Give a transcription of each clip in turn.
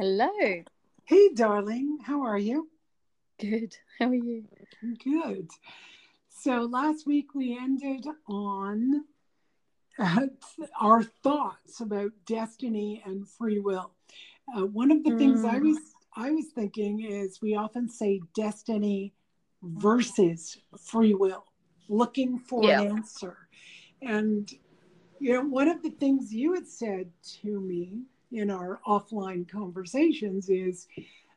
Hello. Hey, darling, how are you? Good. How are you? Good. So last week we ended on uh, our thoughts about destiny and free will. Uh, one of the mm. things I was I was thinking is we often say destiny versus free will, looking for yeah. an answer. And you know, one of the things you had said to me in our offline conversations is,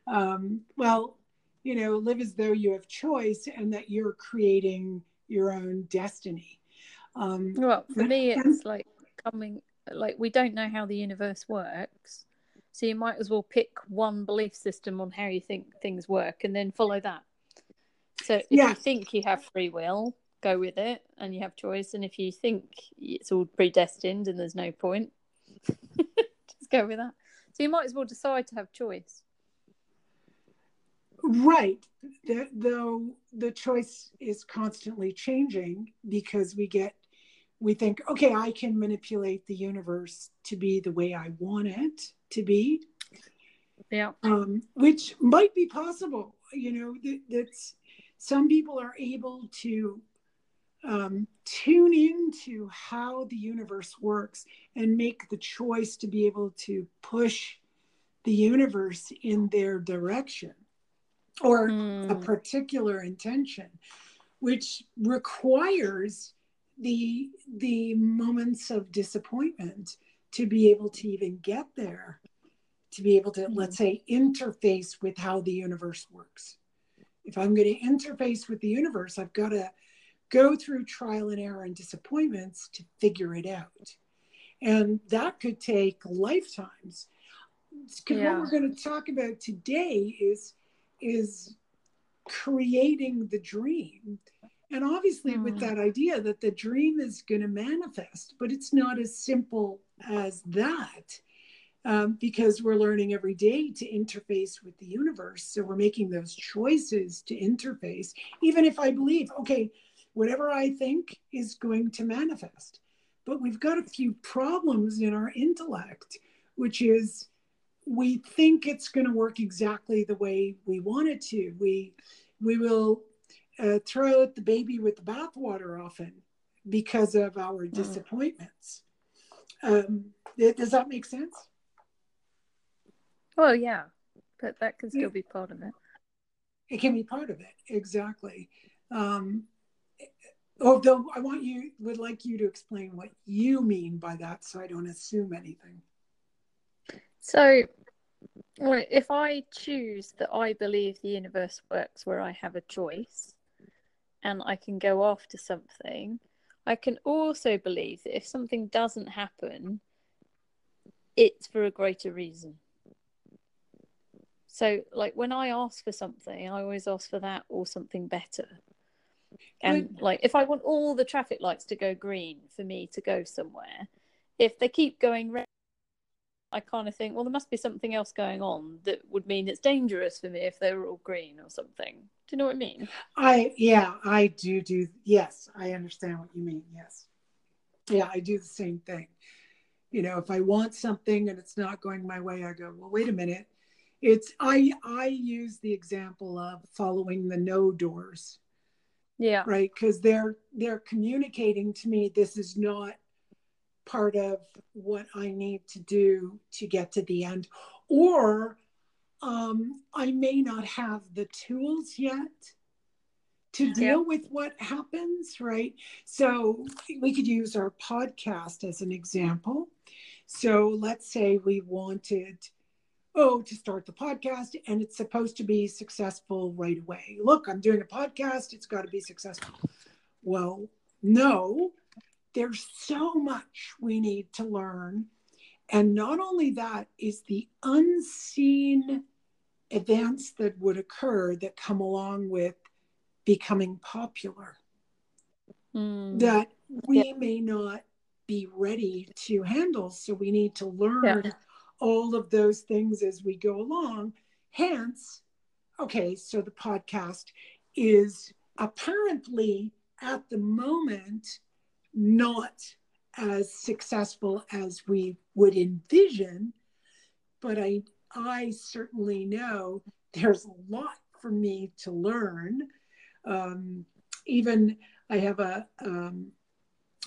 um, well, you know, live as though you have choice and that you're creating your own destiny. Um, well, for me, it's like coming, like, we don't know how the universe works. So you might as well pick one belief system on how you think things work and then follow that. So if you think you have free will, go with it and you have choice. And if you think it's all predestined and there's no point, go with that. So you might as well decide to have choice. Right. The, though the choice is constantly changing because we get, we think, okay, I can manipulate the universe to be the way I want it to be. Yeah. Um, which might be possible. You know, that, that's some people are able to um, tune into how the universe works and make the choice to be able to push the universe in their direction or mm. a hmm. particular intention which requires the the moments of disappointment to be able to even get there to be able to mm. let's say interface with how the universe works if i'm going to interface with the universe i've got to go through trial and error and disappointments to figure it out. And that could take lifetimes. Because yeah. what we're going to talk about today is is creating the dream. And obviously, mm. with hmm. that idea that the dream is going to manifest, but it's not as simple as that. Um, because we're learning every day to interface with the universe. So we're making those choices to interface. Even if I believe, okay, whatever I think is going to manifest. But we've got a few problems in our intellect, which is we think it's going to work exactly the way we want it to. We we will uh, throw out the baby with the bathwater often because of our mm. disappointments. Um, does that make sense? Well, yeah, but that can still yeah. be part of it. It can be part of it, exactly. Um, Oh, Although I want you would like you to explain what you mean by that, so I don't assume anything. So, if I choose that I believe the universe works where I have a choice, and I can go after something, I can also believe that if something doesn't happen, it's for a greater reason. So, like when I ask for something, I always ask for that or something better. And like, if I want all the traffic lights to go green for me to go somewhere, if they keep going red, I kind of think, well, there must be something else going on that would mean it's dangerous for me if they were all green or something. Do you know what I mean? I yeah, I do do yes, I understand what you mean. Yes, yeah, I do the same thing. You know, if I want something and it's not going my way, I go, well, wait a minute. It's I I use the example of following the no doors yeah. right? Because they're they're communicating to me this is not part of what i need to do to get to the end. Or um, i may not have the tools yet to deal yeah. with what happens right? So we could use our podcast as an example. So let's say we wanted oh, to start the podcast and it's supposed to be successful right away. Look, I'm doing a podcast, it's got to be successful. Well, no, there's so much we need to learn. And not only that, is the unseen events that would occur that come along with becoming popular mm. that we yeah. may not be ready to handle. So we need to learn. Yeah all of those things as we go along. Hence, okay, so the podcast is apparently at the moment not as successful as we would envision, but I I certainly know there's a lot for me to learn. Um, even I have a um,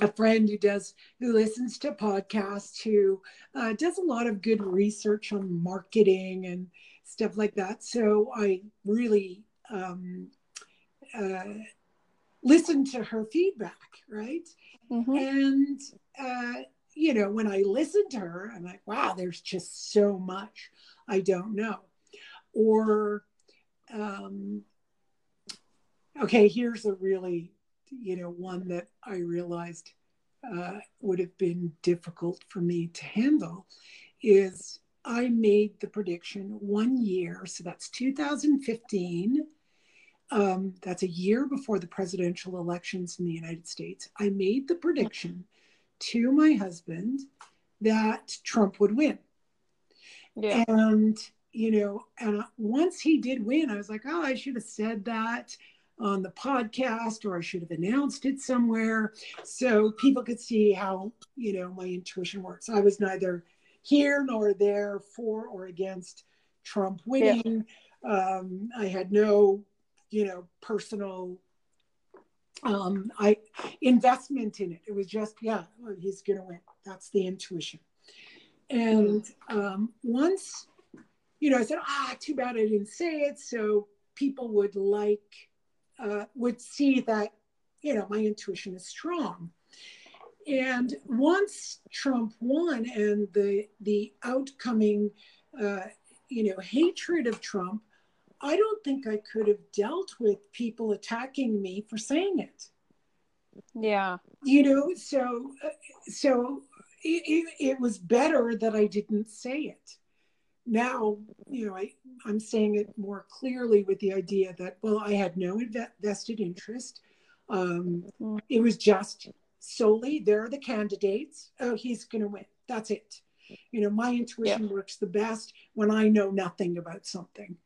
a friend who does who listens to podcasts who uh, does a lot of good research on marketing and stuff like that. So I really um, uh, listen to her feedback, right? Mm-hmm. And uh, you know, when I listen to her, I'm like, wow, there's just so much I don't know. Or, um, okay, here's a really, you know, one that I realized uh, would have been difficult for me to handle is I made the prediction one year, so that's 2015. Um, that's a year before the presidential elections in the United States. I made the prediction to my husband that Trump would win. Yeah. And, you know, and once he did win, I was like, oh, I should have said that on the podcast or I should have announced it somewhere so people could see how, you know, my intuition works. I was neither here nor there for or against Trump winning. Yeah. Um, I had no, you know, personal um, I investment in it. It was just, yeah, well, he's going to win. That's the intuition. And um, once, you know, I said, ah, too bad I didn't say it. So people would like, uh, would see that, you know, my intuition is strong. And once Trump won and the the outcoming, uh, you know, hatred of Trump, I don't think I could have dealt with people attacking me for saying it. Yeah. You know, so uh, so it, it, it, was better that I didn't say it. Now, you know, I, I'm saying it more clearly with the idea that, well, I had no vested interest. Um, mm. It was just solely, there are the candidates. Oh, he's going to win. That's it. You know, my intuition works the best when I know nothing about something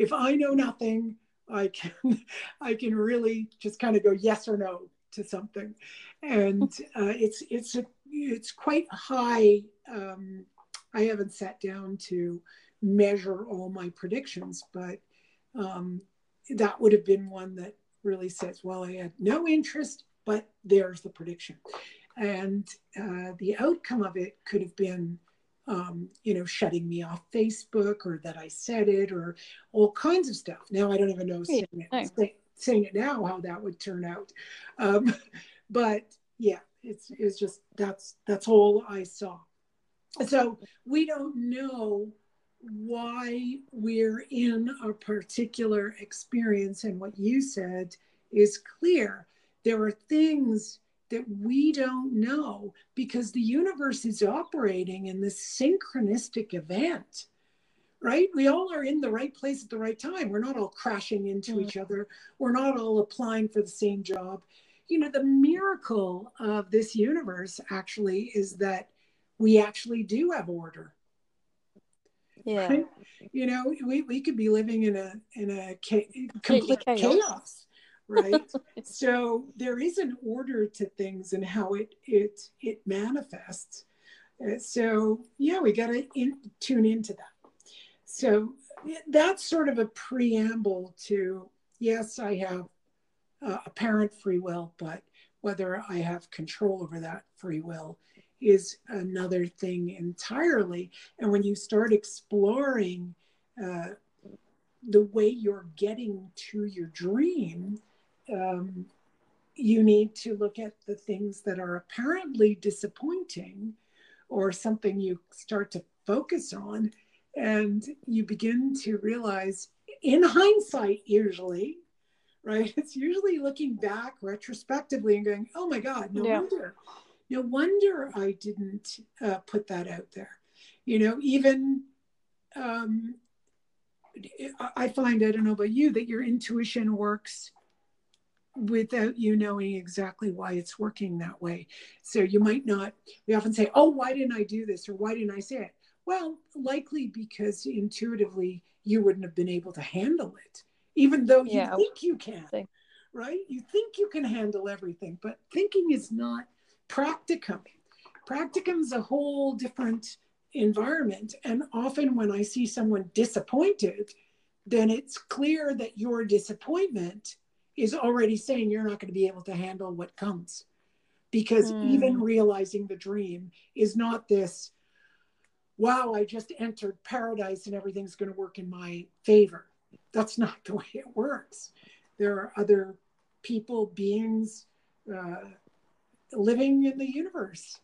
if I know nothing, I can I can really just kind of go yes or no to something, and uh, it's it's a, it's quite high. Um, I haven't sat down to measure all my predictions, but um, that would have been one that really says, well, I had no interest, but there's the prediction, and uh, the outcome of it could have been um, you know, shutting me off Facebook or that I said it or all kinds of stuff. Now I don't even know saying it, say, saying it now how that would turn out. Um, but yeah, it's it's just that's that's all I saw. So we don't know why we're in a particular experience, and what you said is clear. There are things that we don't know because the universe is operating in this synchronistic event right? We all are in the right place at the right time. We're not all crashing into mm. each other. We're not all applying for the same job. You know the miracle of this universe actually is that we actually do have order. Yeah. Right? you know we, we could be living in a in a cha- complete chaos. chaos right? So there is an order to things and how it it it manifests. Uh, so yeah we got to in, tune into that. So that's sort of a preamble to yes i have uh, apparent free will but whether i have control over that free will is another thing entirely and when you start exploring uh, the way you're getting to your dream um, you need to look at the things that are apparently disappointing or something you start to focus on and you begin to realize in hindsight usually right it's usually looking back retrospectively and going oh my god no yeah. wonder no wonder i didn't uh, put that out there you know even um, i find i don't know about you that your intuition works without you knowing exactly why it's working that way. So you might not, we often say, oh, why didn't I do this? Or why didn't I say it? Well, likely because intuitively you wouldn't have been able to handle it, even though you yeah. think you can, right? You think you can handle everything, but thinking is not practicum. Practicum is a whole different environment. And often when I see someone disappointed, then it's clear that your disappointment is already saying you're not going to be able to handle what comes. Because mm. even realizing the dream is not this, wow, I just entered paradise and everything's going to work in my favor. That's not the way it works. There are other people, beings uh, living in the universe.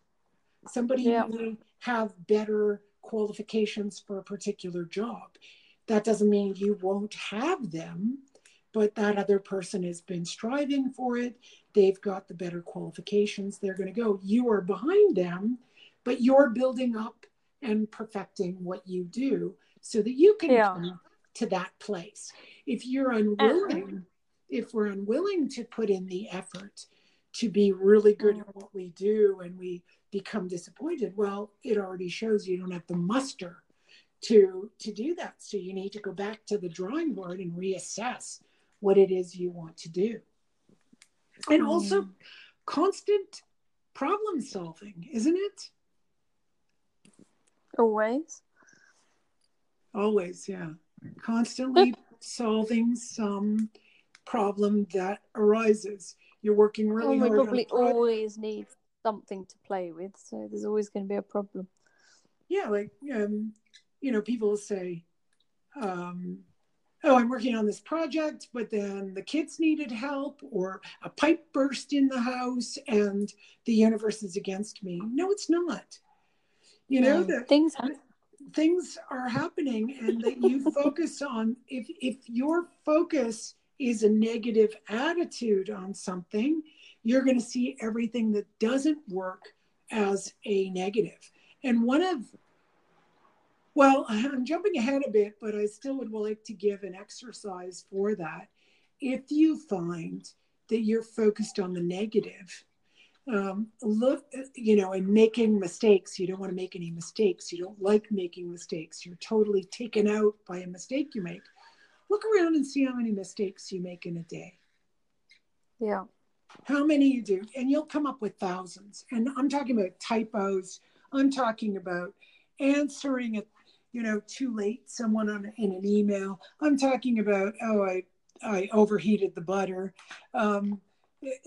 Somebody yeah. may have better qualifications for a particular job. That doesn't mean you won't have them, but that other person has been striving for it. They've got the better qualifications. They're going to go. You are behind them, but you're building up and perfecting what you do so that you can yeah. come to that place. If you're unwilling, if we're unwilling to put in the effort to be really good at what we do and we become disappointed, well, it already shows you don't have the muster to to do that. So you need to go back to the drawing board and reassess what it is you want to do. And also mm. constant problem solving, isn't it? Always. Always, yeah. Constantly solving some problem that arises. You're working really well, hard. We probably always need something to play with, so there's always going to be a problem. Yeah, like um, you know, people say, um, "Oh, I'm working on this project, but then the kids needed help, or a pipe burst in the house, and the universe is against me." No, it's not. You know, yeah, things happen things are happening and that you focus on if if your focus is a negative attitude on something, you're going to see everything that doesn't work as a negative. And one of, well, I'm jumping ahead a bit, but I still would like to give an exercise for that. If you find that you're focused on the negative, um, look, you know, and making mistakes. You don't want to make any mistakes. You don't like making mistakes. You're totally taken out by a mistake you make look around and see how many mistakes you make in a day. Yeah. How many you do, and you'll come up with thousands. And I'm talking about typos. I'm talking about answering it, you know, too late someone on in an email. I'm talking about oh, I I overheated the butter. Um,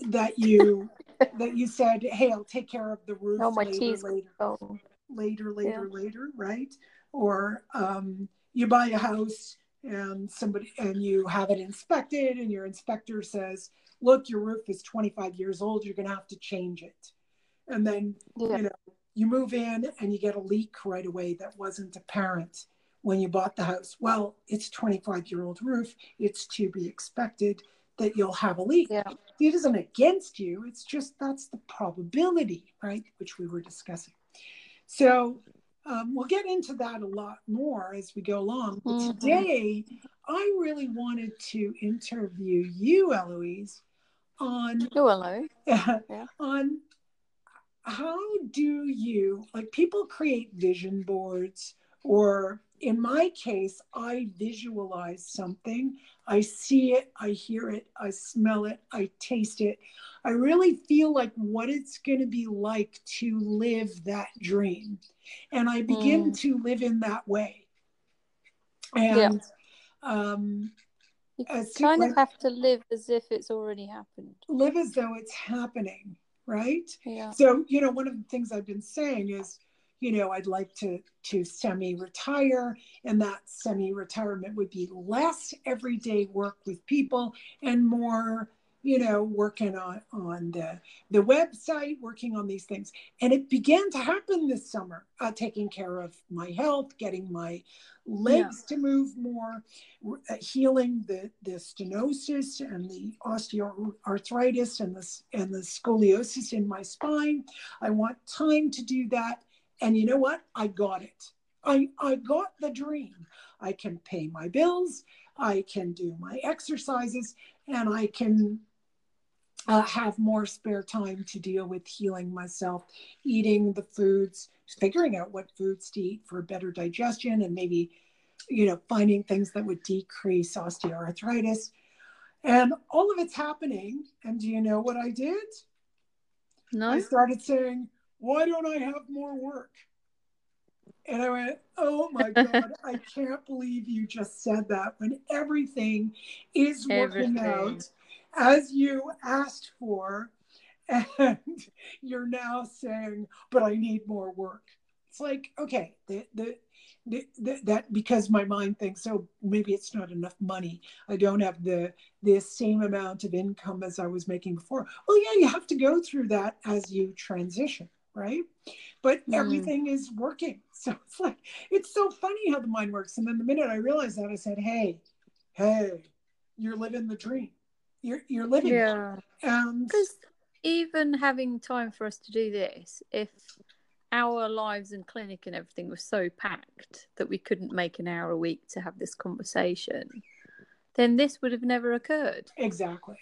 that you that you said, hey, I'll take care of the roof oh, my later, teeth. later, oh. later, later, yeah. later, right? Or um, you buy a house and somebody and you have it inspected and your inspector says look your roof is 25 years old you're going to have to change it and then yeah. you know you move in and you get a leak right away that wasn't apparent when you bought the house well it's 25 year old roof it's to be expected that you'll have a leak yeah. it isn't against you it's just that's the probability right which we were discussing so um, we'll get into that a lot more as we go along. But mm-hmm. today, I really wanted to interview you, Eloise, on hello. yeah. on how do you like people create vision boards or in my case, I visualize something. I see it, I hear it, I smell it, I taste it. I really feel like what it's going to be like to live that dream. And I begin mm. to live in that way. And yeah. um, you kind of have to live as if it's already happened. Live as though it's happening, right? Yeah. So, you know, one of the things I've been saying is, you know i'd like to to semi retire and that semi retirement would be less everyday work with people and more you know working on on the the website working on these things. And it began to happen this summer uh, taking care of my health getting my legs yeah. to move more uh, healing the the stenosis and the osteoarthritis and the and the scoliosis in my spine. I want time to do that and you know what? I got it. I, I got the dream. I can pay my bills, I can do my exercises, and I can uh, have more spare time to deal with healing myself, eating the foods, figuring out what foods to eat for better digestion, and maybe, you know, finding things that would decrease osteoarthritis. And all of it's happening. And do you know what I did? No. I started saying, why don't I have more work? And I went, oh my God, I can't believe you just said that when everything is working out as you asked for. And you're now saying, but I need more work. It's like, okay, the, the, that because my mind thinks oh maybe it's not enough money i don't have the the same amount of income as i was making before well yeah you have to go through that as you transition right but mm. everything is working so it's like it's so funny how the mind works and then the minute i realized that i said hey hey you're living the dream you're you're living yeah because even having time for us to do this if our lives and clinic and everything was so packed that we couldn't make an hour a week to have this conversation, then this would have never occurred. Exactly.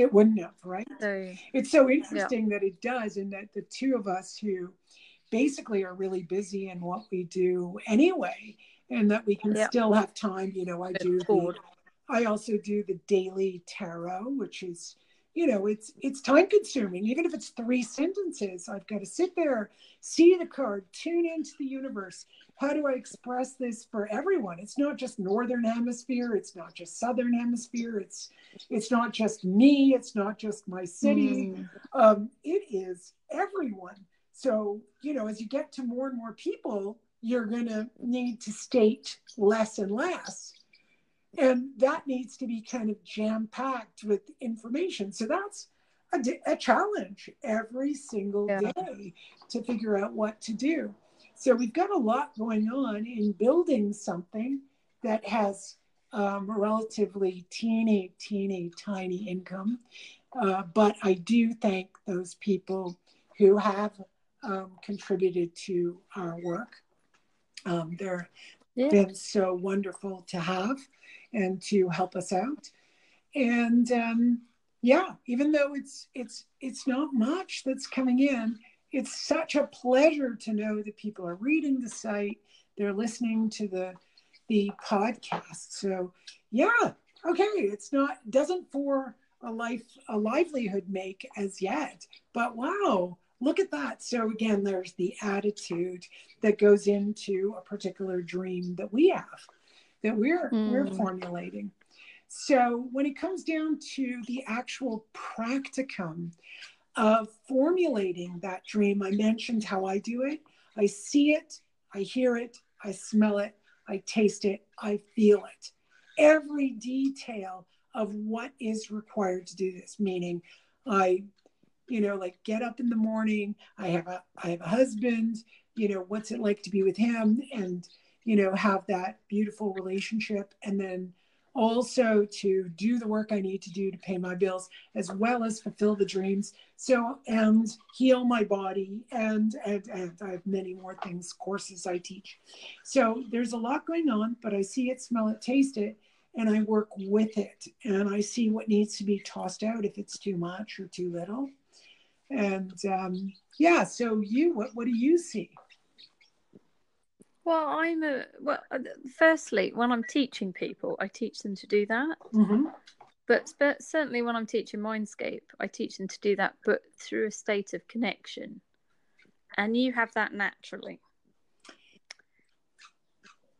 It wouldn't have, right? So, it's so interesting yeah. that it does, and that the two of us who basically are really busy in what we do anyway, and that we can yeah. still have time. You know, I do. The, I also do the daily tarot, which is you know it's it's time consuming even if it's three sentences i've got to sit there see the card tune into the universe how do i express this for everyone? It's not just northern hemisphere it's not just southern hemisphere it's it's not just me it's not just my city. Mm. um, it is everyone. So you know as you get to more and more people you're going to need to state less and less. And that needs to be kind of jam packed with information. So that's a, a challenge every single yeah. day to figure out what to do so we've got a lot going on in building something that has um, a relatively teeny teeny tiny income uh, but i do thank those people who have um, contributed to our work um, they're yeah. been so wonderful to have and to help us out. And um, yeah, even though it's it's it's not much that's coming in, it's such a pleasure to know that people are reading the site, they're listening to the the podcast. So yeah, okay, it's not doesn't for a life a livelihood make as yet, but wow, look at that. So again, there's the attitude that goes into a particular dream that we have that we're mm. we're formulating. So when it comes down to the actual practicum of formulating that dream, I mentioned how I do it. I see it, I hear it, I smell it, I taste it, I feel it. Every detail of what is required to do this, meaning I, you know, like get up in the morning, I have a I have a husband, you know, what's it like to be with him and you know, have that beautiful relationship. And then also to do the work I need to do to pay my bills, as well as fulfill the dreams. So, and heal my body, and, and, and I have many more things, courses I teach. So, there's a lot going on, but I see it, smell it, taste it, and I work with it. And I see what needs to be tossed out if it's too much or too little. And um, yeah, so you, what, what do you see? Well, I'm a well. Uh, firstly, when I'm teaching people, I teach them to do that. Mm-hmm. But, but certainly when I'm teaching Mindscape, I teach them to do that, but through a state of connection. And you have that naturally.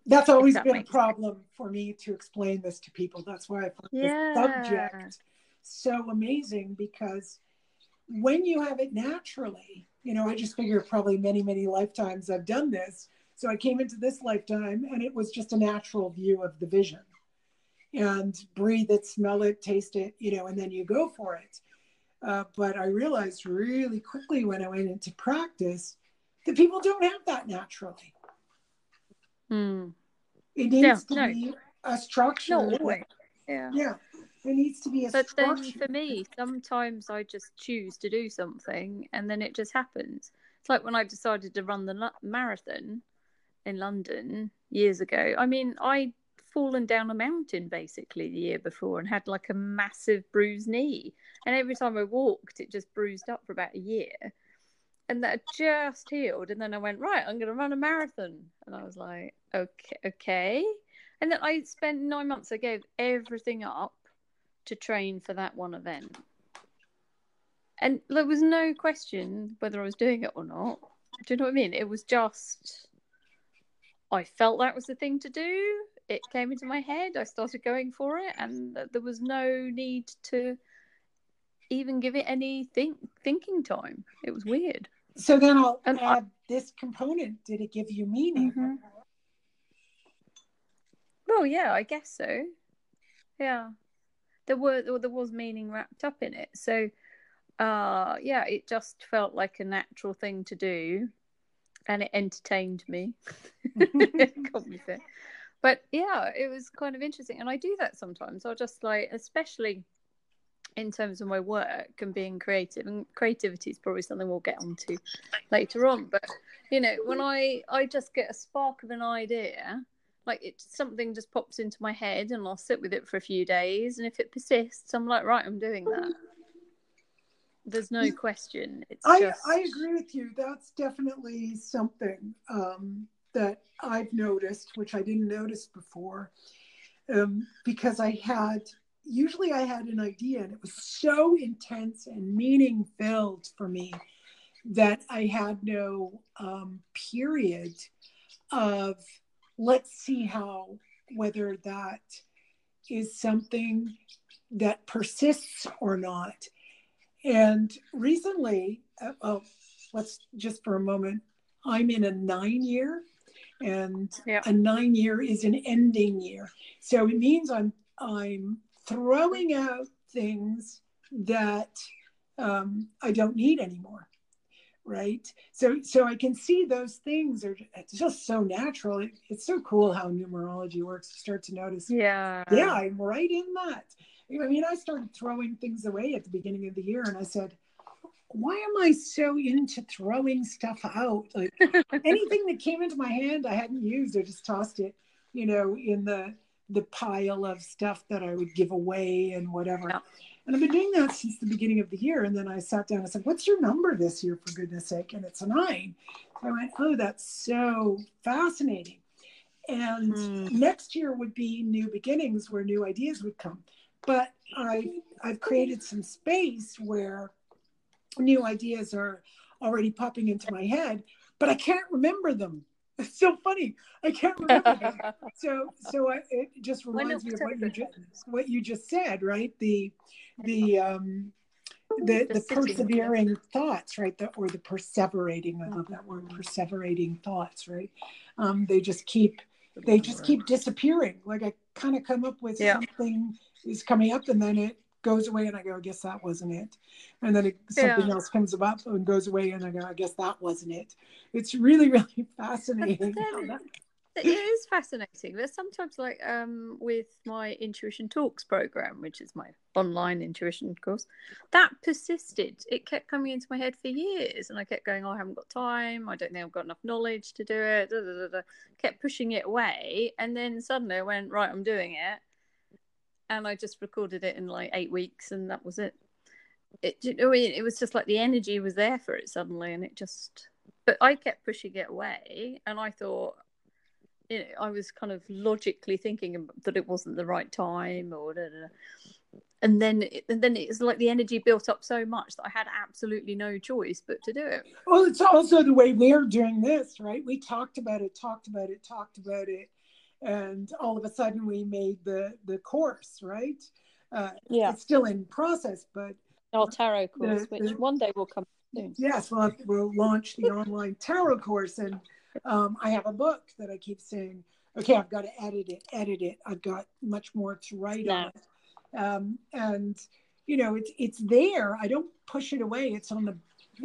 That's always that been a problem sense. for me to explain this to people. That's why I find yeah. the subject so amazing because when you have it naturally, you know, I just figure probably many, many lifetimes I've done this so I came into this lifetime and it was just a natural view of the vision and breathe it, smell it, taste it, you know, and then you go for it. Uh, but I realized really quickly when I went into practice that people don't have that naturally. Mm. It needs yeah, to no. be a structure. No, always. Yeah. Yeah. It needs to be a but structure. then for me, sometimes I just choose to do something and then it just happens. It's like when I decided to run the marathon, in London years ago. I mean, I'd fallen down a mountain basically the year before and had like a massive bruised knee. And every time I walked, it just bruised up for about a year. And that just healed. And then I went, right, I'm going to run a marathon. And I was like, okay, okay. And then I spent nine months, I gave everything up to train for that one event. And there was no question whether I was doing it or not. Do you know what I mean? It was just I felt that was the thing to do. It came into my head. I started going for it, and there was no need to even give it any think thinking time. It was weird. So then I'll and add I, this component. Did it give you meaning? Mm-hmm. Well, yeah, I guess so. Yeah, there were there was meaning wrapped up in it. So, uh, yeah, it just felt like a natural thing to do, and it entertained me. but yeah, it was kind of interesting, and I do that sometimes. I'll just like, especially in terms of my work and being creative and creativity is probably something we'll get onto later on but you know when i i just get a spark of an idea like it something just pops into my head and i'll sit with it for a few days and if it persists i'm like right i'm doing that there's no question it's i just... i agree with you that's definitely something um that i've noticed which i didn't notice before um because i had usually I had an idea and it was so intense and meaning filled for me that I had no um, period of let's see how whether that is something that persists or not. And recently, uh, oh, let's just for a moment, I'm in a nine year, and yeah. a nine year is an ending year. So it means I'm I'm throwing out things that um, I don't need anymore. Right. So, so I can see those things are it's just so natural. It, it's so cool how numerology works. You start to notice. Yeah. Yeah. I'm right in that. I mean, I started throwing things away at the beginning of the year and I said, why am I so into throwing stuff out? Like anything that came into my hand I hadn't used, I just tossed it, you know, in the the pile of stuff that I would give away and whatever. Yeah. And I've been doing that since the beginning of the year. And then I sat down and said, What's your number this year, for goodness sake? And it's a nine. So I went, Oh, that's so fascinating. And mm. next year would be new beginnings where new ideas would come. But I've, I've created some space where new ideas are already popping into my head, but I can't remember them it's so funny. I can't remember. so, so I, it just reminds me of what you just what you just said, right? The, the, um, the, the, the persevering thoughts, right? The, or the perseverating. I love that word, perseverating thoughts, right? Um, they just keep, they just keep disappearing. Like I kind of come up with yeah. something is coming up, and then it goes away and I go, I guess that wasn't it. And then it, something yeah. else comes about and goes away and I go, I guess that wasn't it. It's really, really fascinating. It is fascinating. There's sometimes like um with my intuition talks program, which is my online intuition course, that persisted. It kept coming into my head for years, and I kept going, oh, I haven't got time. I don't think I've got enough knowledge to do it. Da, da, da, kept pushing it away, and then suddenly I went, right, I'm doing it and I just recorded it in like eight weeks, and that was it. It, it was just like the energy was there for it suddenly, and it just. But I kept pushing it away, and I thought, you know, I was kind of logically thinking that it wasn't the right time, or da, da, da. and then and then it's like the energy built up so much that I had absolutely no choice but to do it. Well, it's also the way we're doing this, right? We talked about it, talked about it, talked about it, and all of a sudden we made the the course right uh, yeah it's still in process but our tarot course the, which the, one day will come soon yes we'll, we'll launch the online tarot course and um, i have a book that i keep saying okay i've got to edit it edit it i've got much more to write on it um, and you know it's it's there i don't push it away it's on the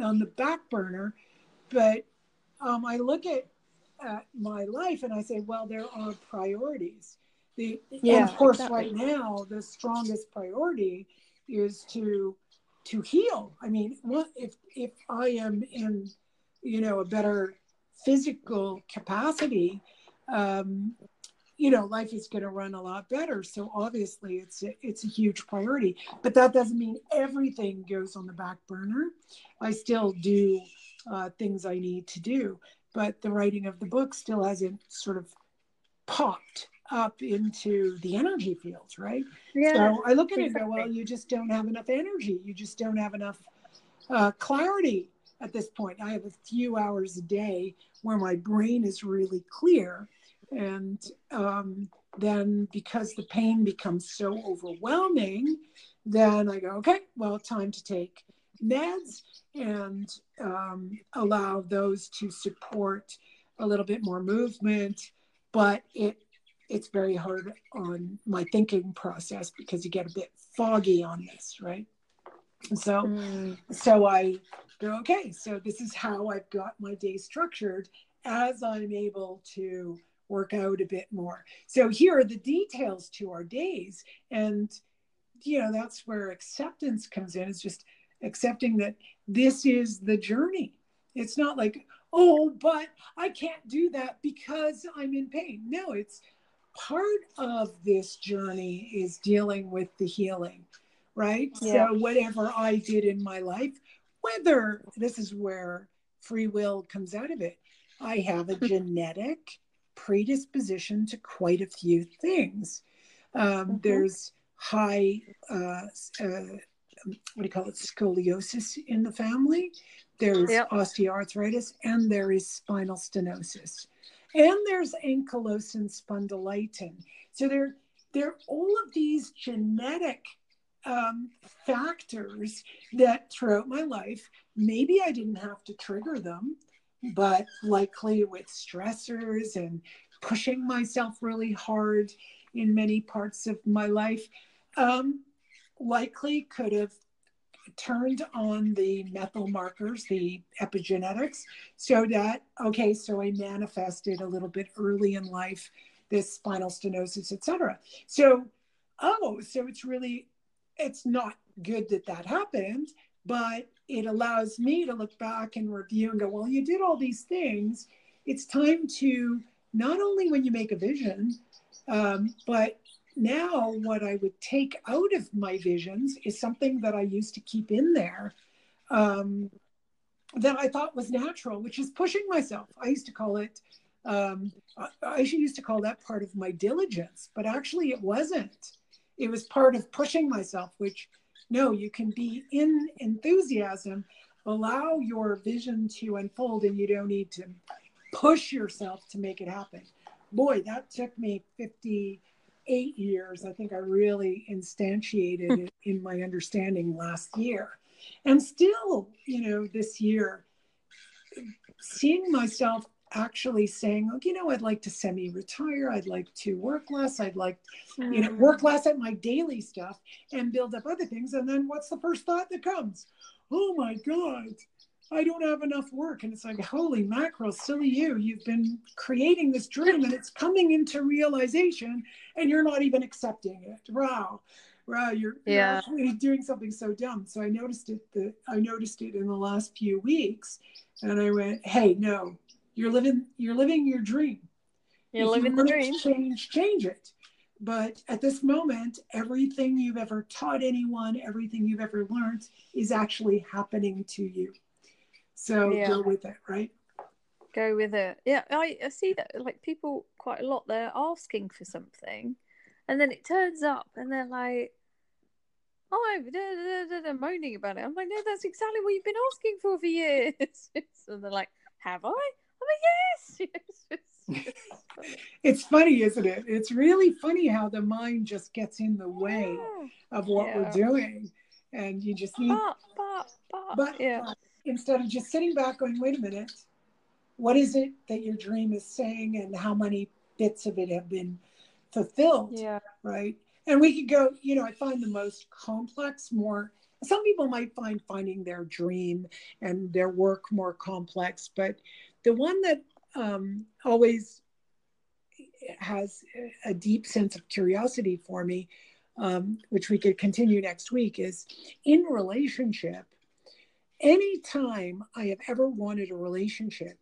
on the back burner but um, i look at at my life and I say, well, there are priorities. The, yeah, and of course, exactly. right now, the strongest priority is to to heal. I mean, what if if I am in, you know, a better physical capacity, um, you know, life is going to run a lot better. So obviously, it's a, it's a huge priority. But that doesn't mean everything goes on the back burner. I still do uh, things I need to do but the writing of the book still hasn't sort of popped up into the energy fields, right? Yeah, so I look at it and go, well, you just don't have enough energy. You just don't have enough uh, clarity at this point. I have a few hours a day where my brain is really clear. And um, then because the pain becomes so overwhelming, then I go, okay, well, time to take meds and um, allow those to support a little bit more movement. But it it's very hard on my thinking process because you get a bit foggy on this, right? So mm. so I go, okay, so this is how I've got my day structured as I'm able to work out a bit more. So here are the details to our days. And you know, that's where acceptance comes in. It's just accepting that this is the journey. It's not like, oh, but I can't do that because I'm in pain. No, it's part of this journey is dealing with the healing, right? Yeah. So, whatever I did in my life, whether this is where free will comes out of it, I have a genetic predisposition to quite a few things. Um, mm-hmm. There's high, uh, uh, what do you call it, scoliosis in the family. There's yep. osteoarthritis, and there is spinal stenosis, and there's ankylosing spondylitis. So there, there are all of these genetic um, factors that throughout my life, maybe I didn't have to trigger them, but likely with stressors and pushing myself really hard in many parts of my life, um, likely could have turned on the methyl markers, the epigenetics, so that, okay, so I manifested a little bit early in life this spinal stenosis, etc. So, oh, so it's really, it's not good that that happened, but it allows me to look back and review and go, well, you did all these things. It's time to not only when you make a vision, um, but now what I would take out of my visions is something that I used to keep in there um, that I thought was natural, which is pushing myself. I used to call it, um, I used to call that part of my diligence, but actually it wasn't. It was part of pushing myself, which no, you can be in enthusiasm, allow your vision to unfold, and you don't need to push yourself to make it happen. Boy, that took me 58 years. I think I really instantiated hmm. it in my understanding last year. And still, you know, this year, seeing myself actually saying, oh, you know, I'd like to semi retire. I'd like to work less. I'd like, mm. you know, work hmm. less at my daily stuff and build up other things. And then what's the first thought that comes? Oh my God, I don't have enough work. And it's like, holy mackerel, silly you. You've been creating this dream and it's coming into realization and you're not even accepting it. Wow. Wow, you're, yeah. you're doing something so dumb. So I noticed it that I noticed it in the last few weeks and I went, hey, no, you're living you're living your dream. You're if living you the dream. Change, change it. But at this moment, everything you've ever taught anyone, everything you've ever learned is actually happening to you. So yeah. go with it, right? Go with it. Yeah, I, I see that like people quite a lot, they're asking for something and then it turns up and they're like, oh, they're, they're moaning about it. I'm like, no, that's exactly what you've been asking for for years. and they're like, have I? Like, yes, yes. it's funny, isn't it? It's really funny how the mind just gets in the way yeah. of what yeah. we're doing. And you just need, but, but, but, but yeah instead of just sitting back going, wait a minute, what is it that your dream is saying and how many bits of it have been fulfilled? Yeah. Right. And we could go, you know, I find the most complex more. Some people might find finding their dream and their work more complex, but the one that um, always has a deep sense of curiosity for me, um, which we could continue next week, is in relationship anytime I have ever wanted a relationship,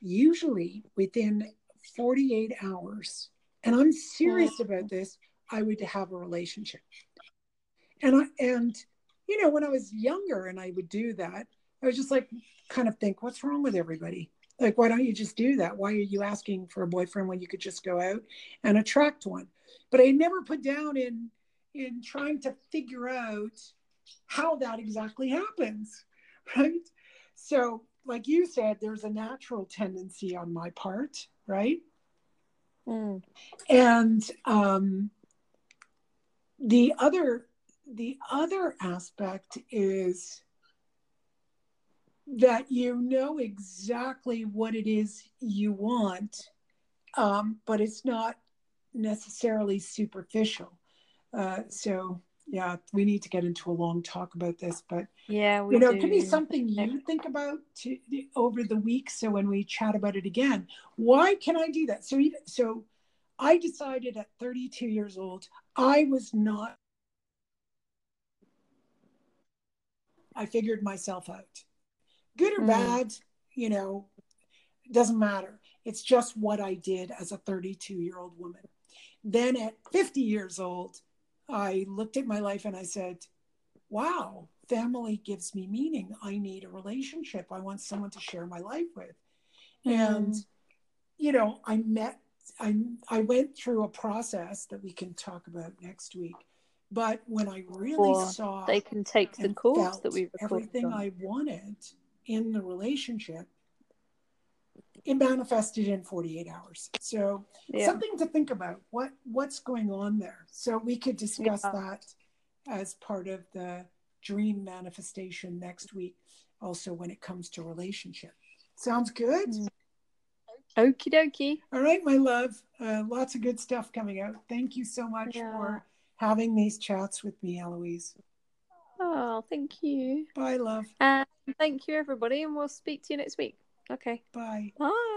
usually within 48 hours, and I'm serious about this, I would have a relationship. And I and you know, when I was younger and I would do that, I was just like kind of think, what's wrong with everybody? Like, why don't you just do that? Why are you asking for a boyfriend when you could just go out and attract one? But I never put down in in trying to figure out how that exactly happens. right? so like you said, there's a natural tendency on my part, right? Mm. And um, the other the other aspect is that you know exactly what it is you want, um, but it's not necessarily superficial. Uh, so yeah, we need to get into a long talk about this, but Yeah, we you know, do. it could be something you think about to, over the week. So when we chat about it again, why can I do that? So even so, I decided at 32 years old, I was not. I figured myself out, good or Mm. bad, you know, doesn't matter. It's just what I did as a 32 year old woman. Then at 50 years old, I looked at my life and I said, wow, family gives me meaning. I need a relationship. I want someone to share my life with. And, Mm. you know, I met, I, I went through a process that we can talk about next week. But when I really Or saw they can take the course that we recorded everything on. I wanted in the relationship, it manifested in 48 hours. So Yeah. something to think about. What what's going on there? So we could discuss Yeah. that as part of the dream manifestation next week. Also, when it comes to relationship, sounds good. Mm. Okie dokie. All right, my love. Uh, lots of good stuff coming out. Thank you so much Yeah. for having these chats with me, Eloise. Oh, thank you. Bye, love. And thank you, everybody. And we'll speak to you next week. Okay. Bye. Bye.